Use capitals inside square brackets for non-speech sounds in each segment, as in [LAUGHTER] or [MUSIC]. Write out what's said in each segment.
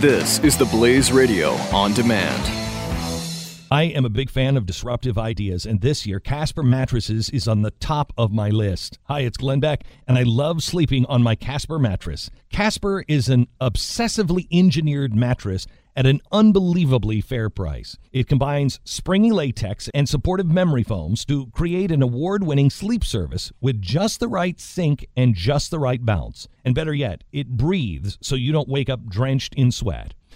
This is the Blaze Radio on demand. I am a big fan of disruptive ideas, and this year, Casper Mattresses is on the top of my list. Hi, it's Glenn Beck, and I love sleeping on my Casper mattress. Casper is an obsessively engineered mattress at an unbelievably fair price. It combines springy latex and supportive memory foams to create an award winning sleep service with just the right sink and just the right bounce. And better yet, it breathes so you don't wake up drenched in sweat.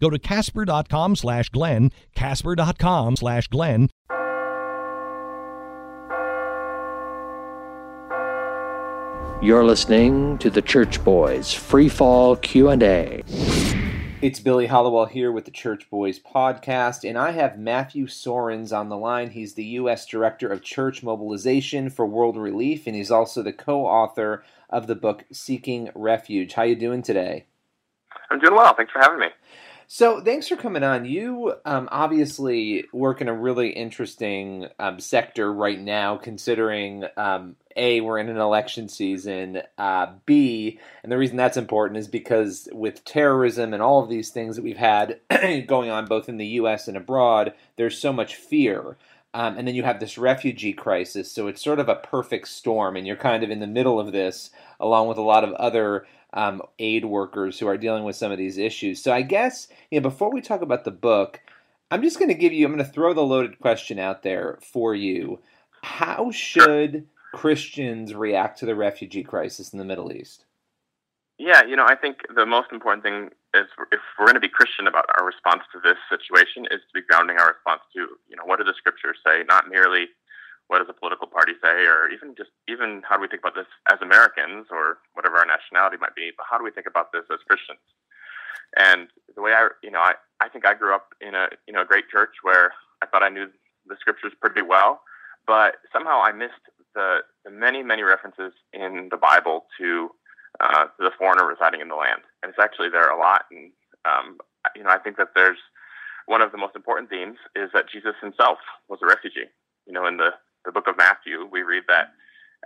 Go to casper.com slash Glenn, casper.com/glenn Glenn. You're listening to the Church Boys Free Fall Q&A. It's Billy Hallowell here with the Church Boys podcast, and I have Matthew Soerens on the line. He's the U.S. Director of Church Mobilization for World Relief, and he's also the co-author of the book Seeking Refuge. How you doing today? I'm doing well. Thanks for having me. So, thanks for coming on. You um, obviously work in a really interesting um, sector right now, considering um, A, we're in an election season, uh, B, and the reason that's important is because with terrorism and all of these things that we've had [CLEARS THROAT] going on both in the U.S. and abroad, there's so much fear. Um, and then you have this refugee crisis, so it's sort of a perfect storm, and you're kind of in the middle of this, along with a lot of other um, aid workers who are dealing with some of these issues. So I guess you know before we talk about the book, I'm just going to give you I'm going to throw the loaded question out there for you. How should Christians react to the refugee crisis in the Middle East? Yeah, you know, I think the most important thing is if we're going to be Christian about our response to this situation is to be grounding our response to, you know, what do the scriptures say, not merely what does a political party say, or even just even how do we think about this as Americans or whatever our nationality might be, but how do we think about this as Christians? And the way I, you know, I, I think I grew up in a, you know, a great church where I thought I knew the scriptures pretty well, but somehow I missed the, the many, many references in the Bible to, uh, to the foreigner residing in the land. And it's actually there a lot. And, um, you know, I think that there's one of the most important themes is that Jesus himself was a refugee. You know, in the the book of Matthew, we read that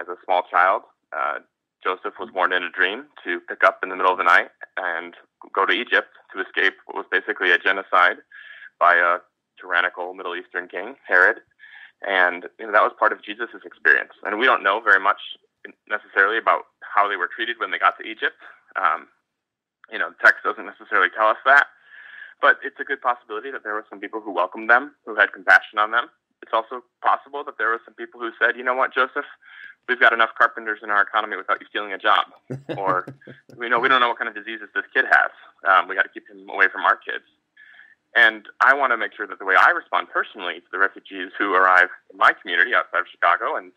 as a small child, uh, Joseph was born in a dream to pick up in the middle of the night and go to Egypt to escape what was basically a genocide by a tyrannical Middle Eastern king, Herod. And you know, that was part of Jesus' experience. And we don't know very much necessarily about how they were treated when they got to Egypt. Um, you know, the text doesn't necessarily tell us that. But it's a good possibility that there were some people who welcomed them, who had compassion on them, it's also possible that there were some people who said, you know what, Joseph, we've got enough carpenters in our economy without you stealing a job. [LAUGHS] or, we know we don't know what kind of diseases this kid has. Um, we got to keep him away from our kids. And I want to make sure that the way I respond personally to the refugees who arrive in my community outside of Chicago and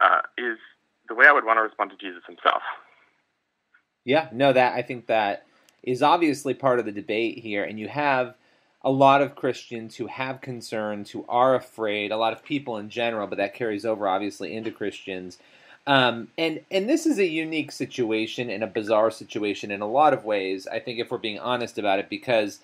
uh, is the way I would want to respond to Jesus himself. Yeah, no, that I think that is obviously part of the debate here, and you have a lot of Christians who have concerns, who are afraid, a lot of people in general, but that carries over obviously into Christians. Um, and and this is a unique situation and a bizarre situation in a lot of ways. I think if we're being honest about it, because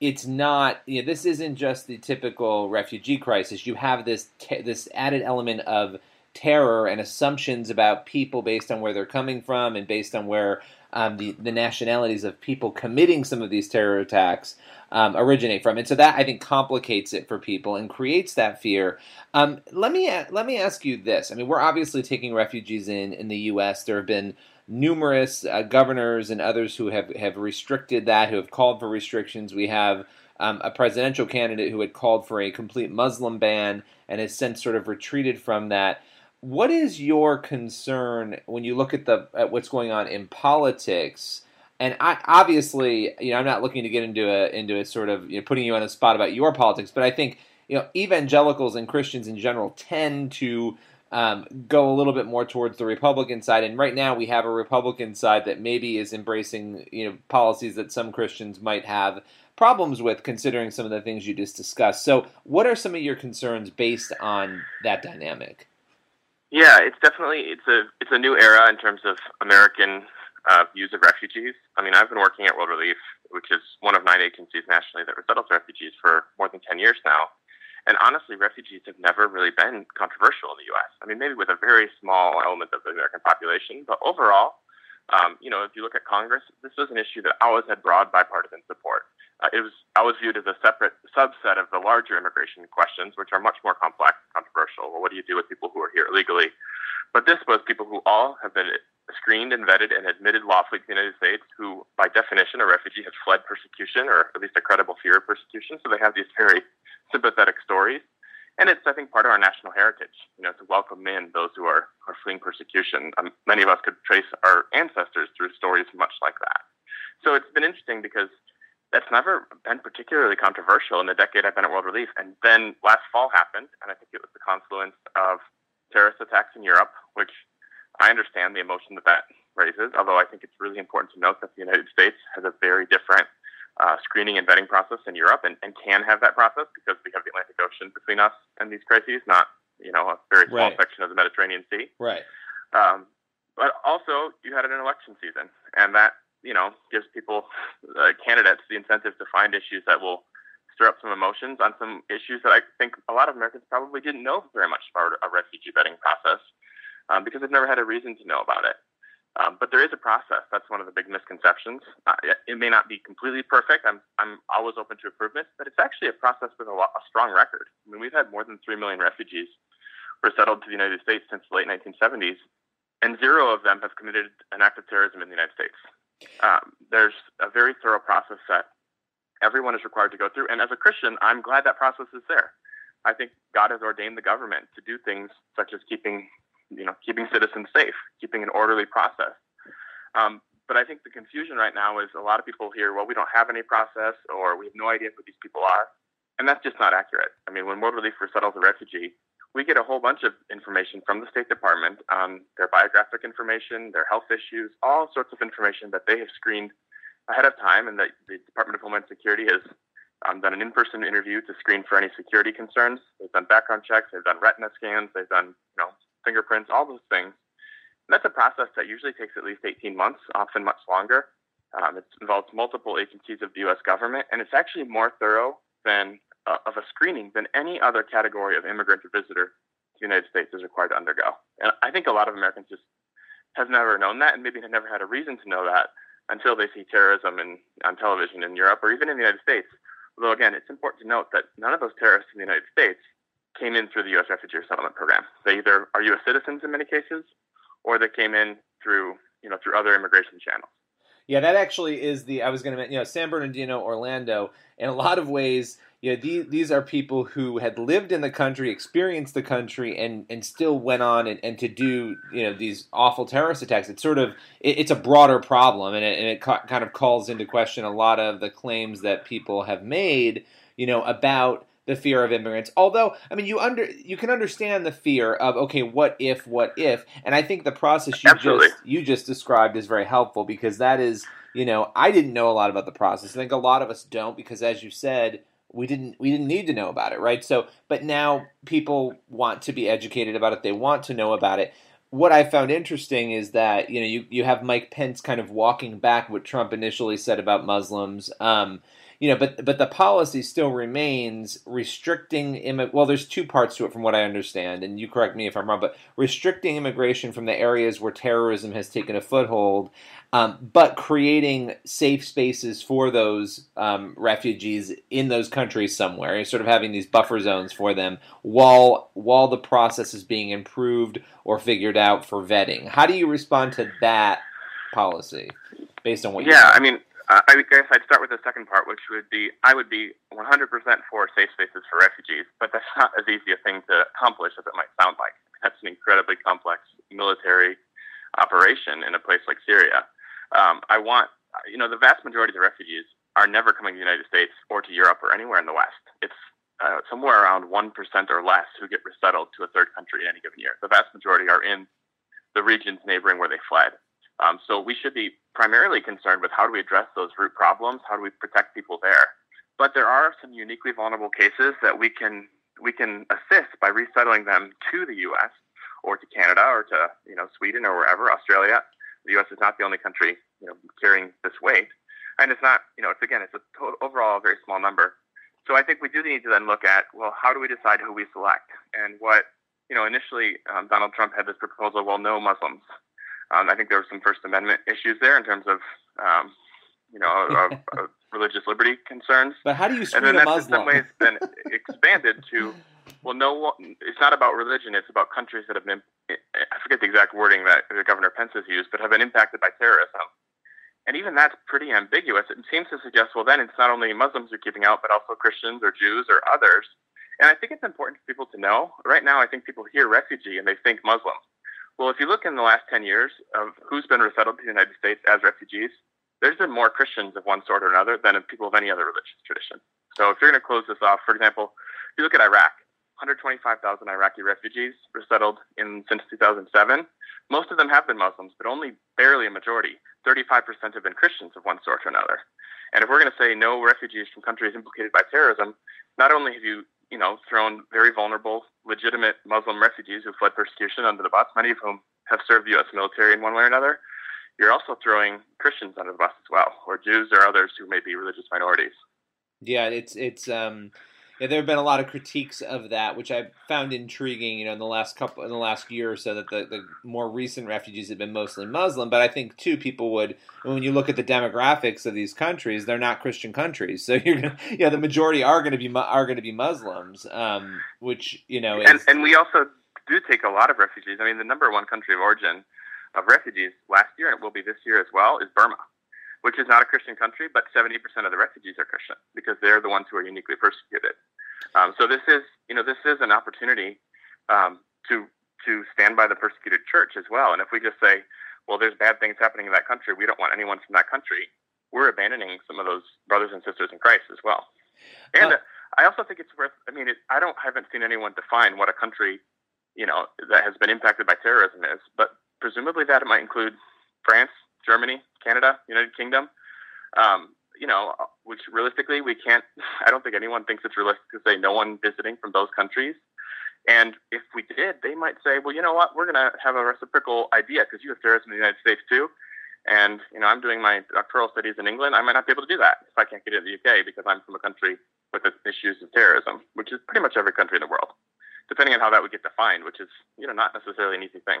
it's not you know, this isn't just the typical refugee crisis. You have this te- this added element of terror and assumptions about people based on where they're coming from and based on where um, the the nationalities of people committing some of these terror attacks um, originate from. And so that I think complicates it for people and creates that fear. Um, let me let me ask you this. I mean, we're obviously taking refugees in in the U.S. There have been numerous uh, governors and others who have have restricted that, who have called for restrictions. We have. Um, a presidential candidate who had called for a complete Muslim ban and has since sort of retreated from that. What is your concern when you look at the at what's going on in politics and I obviously, you know, I'm not looking to get into a into a sort of you know, putting you on a spot about your politics, but I think you know evangelicals and Christians in general tend to um, go a little bit more towards the Republican side. And right now, we have a Republican side that maybe is embracing you know policies that some Christians might have problems with, considering some of the things you just discussed. So, what are some of your concerns based on that dynamic? Yeah, it's definitely it's a it's a new era in terms of American uh, views of refugees. I mean, I've been working at World Relief, which is one of nine agencies nationally that resettles refugees for more than ten years now. And honestly, refugees have never really been controversial in the U.S. I mean, maybe with a very small element of the American population, but overall, um, you know, if you look at Congress, this was an issue that always had broad bipartisan support. Uh, it was always viewed as a separate subset of the larger immigration questions, which are much more complex, and controversial. Well, what do you do with people who are here illegally? But this was people who all have been screened and vetted and admitted lawfully to the United States, who, by definition, a refugee has fled persecution or at least a credible fear of persecution. So they have these very sympathetic stories. And it's, I think, part of our national heritage, you know, to welcome in those who are, are fleeing persecution. Um, many of us could trace our ancestors through stories much like that. So it's been interesting because that's never been particularly controversial in the decade I've been at World Relief. And then last fall happened, and I think it was the confluence of terrorist attacks in Europe, which I understand the emotion that that raises, although I think it's really important to note that the United States has a very different uh, screening and vetting process in Europe and, and can have that process because we have the Atlantic Ocean between us and these crises, not you know a very small right. section of the Mediterranean Sea. Right. Um, but also, you had an election season, and that you know gives people uh, candidates the incentive to find issues that will stir up some emotions on some issues that I think a lot of Americans probably didn't know very much about a refugee vetting process um, because they've never had a reason to know about it. Um, but there is a process. That's one of the big misconceptions. Uh, it may not be completely perfect. I'm, I'm always open to improvement, but it's actually a process with a, lot, a strong record. I mean, we've had more than 3 million refugees resettled to the United States since the late 1970s, and zero of them have committed an act of terrorism in the United States. Um, there's a very thorough process that everyone is required to go through. And as a Christian, I'm glad that process is there. I think God has ordained the government to do things such as keeping you know, keeping citizens safe, keeping an orderly process. Um, but I think the confusion right now is a lot of people hear, well, we don't have any process or we have no idea who these people are. And that's just not accurate. I mean, when World Relief resettles a refugee, we get a whole bunch of information from the State Department on their biographic information, their health issues, all sorts of information that they have screened ahead of time and that the Department of Homeland Security has um, done an in-person interview to screen for any security concerns. They've done background checks. They've done retina scans. They've done, you know, fingerprints, all those things. And that's a process that usually takes at least 18 months, often much longer. Um, it involves multiple agencies of the U.S. government, and it's actually more thorough than uh, of a screening than any other category of immigrant or visitor to the United States is required to undergo. And I think a lot of Americans just have never known that, and maybe have never had a reason to know that until they see terrorism in, on television in Europe or even in the United States. Although, again, it's important to note that none of those terrorists in the United States came in through the U.S. Refugee Resettlement Program. They either are U.S. citizens in many cases, or they came in through you know through other immigration channels. Yeah, that actually is the I was going to. You know, San Bernardino, Orlando, in a lot of ways, you know, these these are people who had lived in the country, experienced the country, and and still went on and, and to do you know these awful terrorist attacks. It's sort of it, it's a broader problem, and it, and it ca- kind of calls into question a lot of the claims that people have made, you know, about the fear of immigrants. Although, I mean, you under you can understand the fear of okay, what if, what if, and I think the process you Absolutely. just you just described is very helpful because that is, you know, I didn't know a lot about the process. I think a lot of us don't because, as you said, we didn't we didn't need to know about it, right? So, but now people want to be educated about it. They want to know about it. What I found interesting is that you know you, you have Mike Pence kind of walking back what Trump initially said about Muslims. Um, you know, but but the policy still remains restricting immi- well there's two parts to it from what I understand and you correct me if I'm wrong but restricting immigration from the areas where terrorism has taken a foothold um, but creating safe spaces for those um, refugees in those countries somewhere and sort of having these buffer zones for them while while the process is being improved or figured out for vetting. How do you respond to that policy based on what yeah I mean I guess I'd start with the second part, which would be I would be 100% for safe spaces for refugees, but that's not as easy a thing to accomplish as it might sound like. That's an incredibly complex military operation in a place like Syria. Um, I want, you know, the vast majority of refugees are never coming to the United States or to Europe or anywhere in the West. It's uh, somewhere around 1% or less who get resettled to a third country in any given year. The vast majority are in the regions neighboring where they fled. Um, so we should be primarily concerned with how do we address those root problems? How do we protect people there? But there are some uniquely vulnerable cases that we can we can assist by resettling them to the U.S. or to Canada or to you know Sweden or wherever Australia. The U.S. is not the only country you know carrying this weight, and it's not you know it's again it's a total, overall a very small number. So I think we do need to then look at well how do we decide who we select and what you know initially um, Donald Trump had this proposal well no Muslims. Um, I think there were some First Amendment issues there in terms of um, you know, [LAUGHS] religious liberty concerns. But how do you screen and then a that's Muslim? in some ways been [LAUGHS] expanded to, well, no, it's not about religion. It's about countries that have been, I forget the exact wording that Governor Pence has used, but have been impacted by terrorism. And even that's pretty ambiguous. It seems to suggest, well, then it's not only Muslims you're keeping out, but also Christians or Jews or others. And I think it's important for people to know. Right now, I think people hear refugee and they think Muslim. Well, if you look in the last 10 years of who's been resettled to the United States as refugees, there's been more Christians of one sort or another than people of any other religious tradition. So if you're going to close this off, for example, if you look at Iraq, 125,000 Iraqi refugees resettled in since 2007. Most of them have been Muslims, but only barely a majority. 35% have been Christians of one sort or another. And if we're going to say no refugees from countries implicated by terrorism, not only have you, you know, thrown very vulnerable, legitimate Muslim refugees who fled persecution under the bus, many of whom have served the U.S. military in one way or another, you're also throwing Christians under the bus as well, or Jews or others who may be religious minorities. Yeah, it's it's um yeah, there have been a lot of critiques of that, which I found intriguing. You know, in the last couple, in the last year or so, that the, the more recent refugees have been mostly Muslim. But I think too, people would when you look at the demographics of these countries, they're not Christian countries. [LAUGHS] So you're gonna, yeah, the majority are going to be are going to be Muslims, um, which you know, is, and and we also do take a lot of refugees. I mean, the number one country of origin of refugees last year, and it will be this year as well, is Burma, which is not a Christian country, but 70% of the refugees are Christian because they're the ones who are uniquely persecuted. Um, so this is, you know, this is an opportunity um, to to stand by the persecuted church as well. And if we just say, well, there's bad things happening in that country, we don't want anyone from that country, we're abandoning some of those brothers and sisters in Christ as well. And uh, I also think it's worth. I mean, it, I don't haven't seen anyone define what a country, you know, that has been impacted by terrorism is, but presumably that it might include France, Germany, Canada, United Kingdom. Um, you know, which realistically we can't. [LAUGHS] I don't think anyone thinks it's realistic to say no one visiting from those countries. And if we did, they might say, well, you know what, we're going to have a reciprocal idea because you have terrorism in the United States too. And you know, I'm doing my doctoral studies in England. I might not be able to do that if I can't get into the UK because I'm from a country with issues of terrorism, which is pretty much every country in the world, depending on how that would get defined, which is you know not necessarily an easy thing.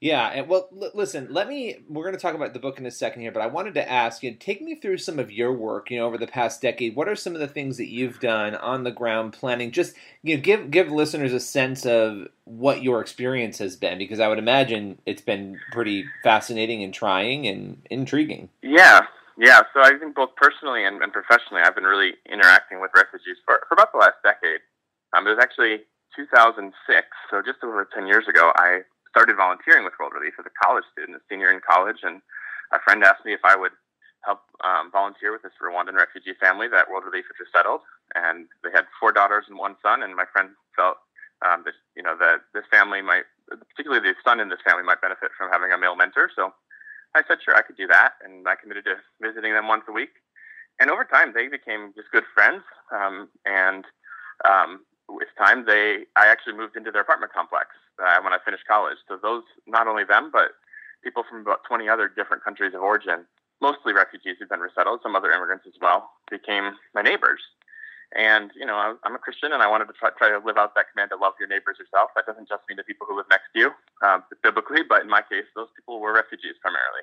Yeah, well, l- listen. Let me. We're going to talk about the book in a second here, but I wanted to ask you. Take me through some of your work. You know, over the past decade, what are some of the things that you've done on the ground planning? Just you know, give give listeners a sense of what your experience has been, because I would imagine it's been pretty fascinating and trying and intriguing. Yeah, yeah. So I think both personally and, and professionally, I've been really interacting with refugees for for about the last decade. Um, it was actually 2006, so just over 10 years ago. I started volunteering with World Relief as a college student, a senior in college, and a friend asked me if I would help um, volunteer with this Rwandan refugee family that World Relief had just settled, and they had four daughters and one son. And my friend felt um, that you know that this family might, particularly the son in this family, might benefit from having a male mentor. So I said, sure, I could do that, and I committed to visiting them once a week. And over time, they became just good friends, um, and um, with time, they I actually moved into their apartment complex uh, when I finished college. So those, not only them, but people from about 20 other different countries of origin, mostly refugees who've been resettled, some other immigrants as well, became my neighbors. And you know, I'm a Christian, and I wanted to try, try to live out that command to love your neighbors yourself. That doesn't just mean the people who live next to you, um, biblically, but in my case, those people were refugees primarily.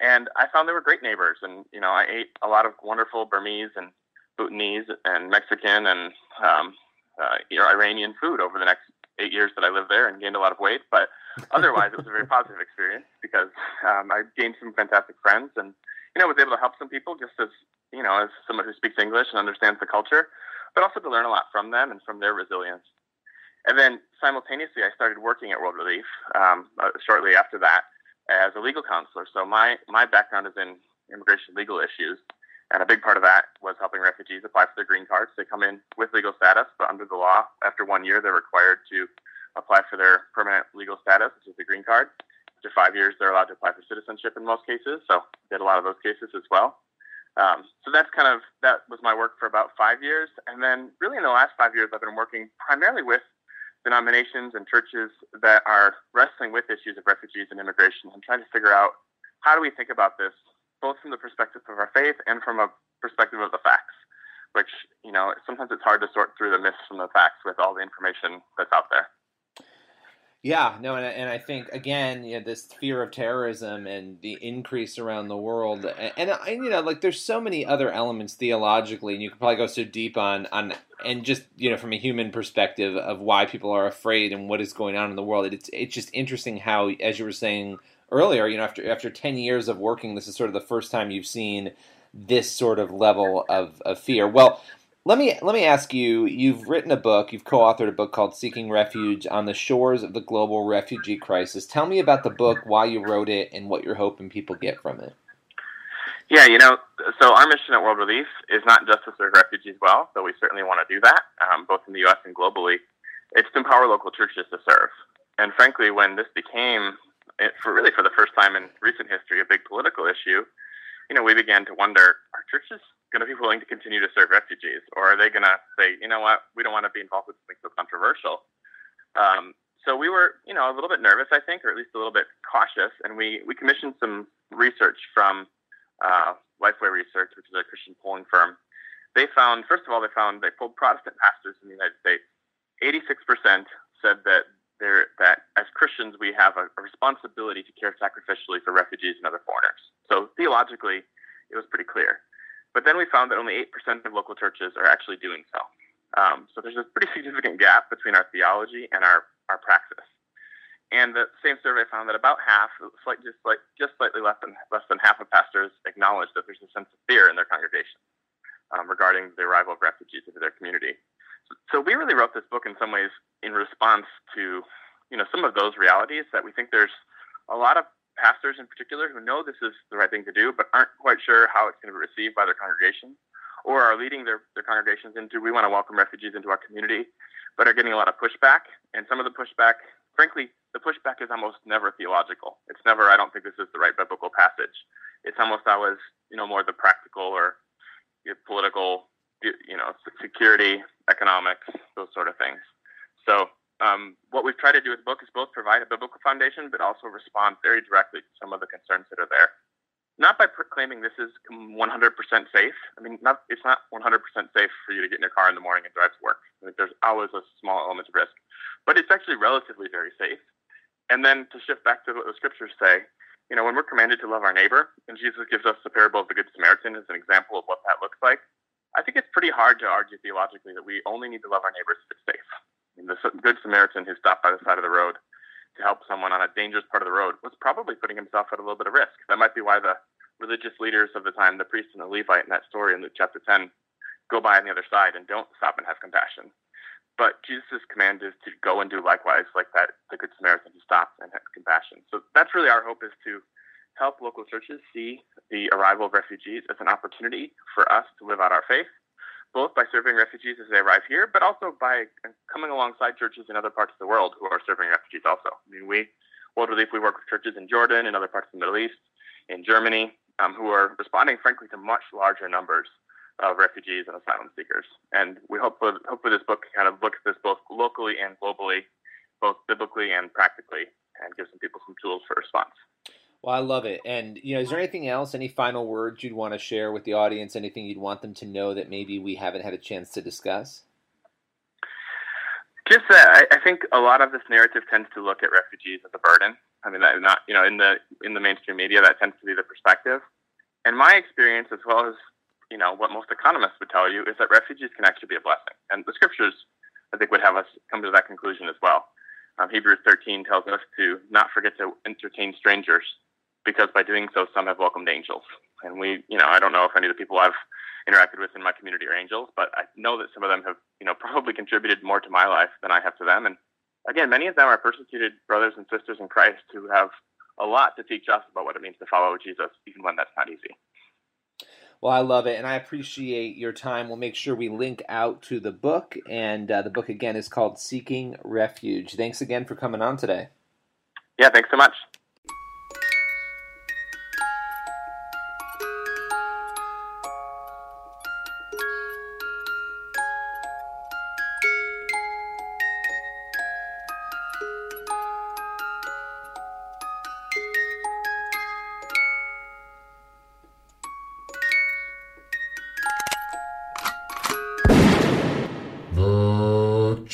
And I found they were great neighbors, and you know, I ate a lot of wonderful Burmese and Bhutanese and Mexican and um, uh, Iranian food over the next eight years that I lived there and gained a lot of weight. But [LAUGHS] otherwise, it was a very positive experience because um, I gained some fantastic friends and you know was able to help some people just as you know as someone who speaks English and understands the culture, but also to learn a lot from them and from their resilience. And then simultaneously, I started working at World Relief um, uh, shortly after that as a legal counselor. So my my background is in immigration legal issues, And a big part of that was helping refugees apply for their green cards. They come in with legal status, but under the law, after one year, they're required to apply for their permanent legal status, which is the green card. After five years, they're allowed to apply for citizenship in most cases. So did a lot of those cases as well. Um, so that's kind of that was my work for about five years, and then really in the last five years, I've been working primarily with denominations and churches that are wrestling with issues of refugees and immigration and trying to figure out how do we think about this both from the perspective of our faith and from a perspective of the facts, which, you know, sometimes it's hard to sort through the myths from the facts with all the information that's out there. Yeah, no, and, and I think again, you know, this fear of terrorism and the increase around the world, and, and, and you know, like there's so many other elements theologically, and you could probably go so deep on on and just you know from a human perspective of why people are afraid and what is going on in the world. It's it's just interesting how, as you were saying earlier, you know, after after ten years of working, this is sort of the first time you've seen this sort of level of, of fear. Well, let me let me ask you. You've written a book. You've co-authored a book called "Seeking Refuge on the Shores of the Global Refugee Crisis." Tell me about the book, why you wrote it, and what you're hoping people get from it. Yeah, you know, so our mission at World Relief is not just to serve refugees well, though we certainly want to do that, um, both in the U.S. and globally. It's to empower local churches to serve. And frankly, when this became for really for the first time in recent history, a big political issue, you know, we began to wonder: Are churches going to be willing to continue to serve refugees, or are they going to say, you know what, we don't want to be involved with something so controversial? Um, so we were, you know, a little bit nervous, I think, or at least a little bit cautious, and we we commissioned some research from uh, Lifeway Research, which is a Christian polling firm. They found, first of all, they found they polled Protestant pastors in the United States. 86% said that there that as Christians we have a, a, responsibility to care sacrificially for refugees and other foreigners. So theologically, it was pretty clear. But then we found that only eight percent of local churches are actually doing so. Um, so there's a pretty [LAUGHS] significant gap between our theology and our our praxis. And the same survey found that about half, slight, just like just slightly less than less than half of pastors acknowledge that there's a sense of fear in their congregation um, regarding the arrival of refugees into their community so we really wrote this book in some ways in response to you know some of those realities that we think there's a lot of pastors in particular who know this is the right thing to do but aren't quite sure how it's going to be received by their congregation or are leading their, their congregations into we want to welcome refugees into our community but are getting a lot of pushback. And some of the pushback frankly the pushback is almost never theological. It's never i don't think this is the right biblical passage. It's almost always you know more the practical or political you know, security, economics, those sort of things. So um, what we've tried to do with the book is both provide a biblical foundation, but also respond very directly to some of the concerns that are there. Not by proclaiming this is 100% safe. I mean, not, it's not 100% safe for you to get in your car in the morning and drive to work. I mean, there's always a small element of risk, but it's actually relatively very safe. And then to shift back to what the scriptures say, you know, when we're commanded to love our neighbor, and Jesus gives us the parable of the Good Samaritan as an example of what that looks like, I think it's pretty hard to argue theologically that we only need to love our neighbors if it's safe. The Good Samaritan who stopped by the side of the road to help someone on a dangerous part of the road was probably putting himself at a little bit of risk. That might be why the religious leaders of the time, the priest and the Levite in that story in Luke chapter 10, go by on the other side and don't stop and have compassion. But Jesus' command is to go and do likewise, like that the Good Samaritan who stopped and had compassion. So that's really our hope is to help local churches see the arrival of refugees as an opportunity for us to live out our faith, both by serving refugees as they arrive here, but also by coming alongside churches in other parts of the world who are serving refugees also. I mean, we, World Relief, we work with churches in Jordan and other parts of the Middle East, in Germany, um, who are responding, frankly, to much larger numbers of refugees and asylum seekers. And we hope for, hope for this book kind of looks at this both locally and globally, both biblically and practically, and gives some people some tools for response. Well, I love it. And you know, is there anything else? Any final words you'd want to share with the audience? Anything you'd want them to know that maybe we haven't had a chance to discuss? Just that I, I think a lot of this narrative tends to look at refugees as a burden. I mean, that not you know in the in the mainstream media that tends to be the perspective. And my experience, as well as you know what most economists would tell you, is that refugees can actually be a blessing. And the scriptures, I think, would have us come to that conclusion as well. Um, Hebrews 13 tells us to not forget to entertain strangers because by doing so, some have welcomed angels. And we, you know, I don't know if any of the people I've interacted with in my community are angels, but I know that some of them have, you know, [LAUGHS] probably contributed more to my life than I have to them. And again, many of them are persecuted brothers and sisters in Christ who have a lot to teach us about what it means to follow Jesus, even when that's not easy. Well, I love it, and I appreciate your time. We'll make sure we link out to the book, and uh, the book again is called Seeking Refuge. Thanks again for coming on today. Yeah, thanks so much.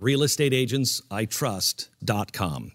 RealestateAgentsITrust.com.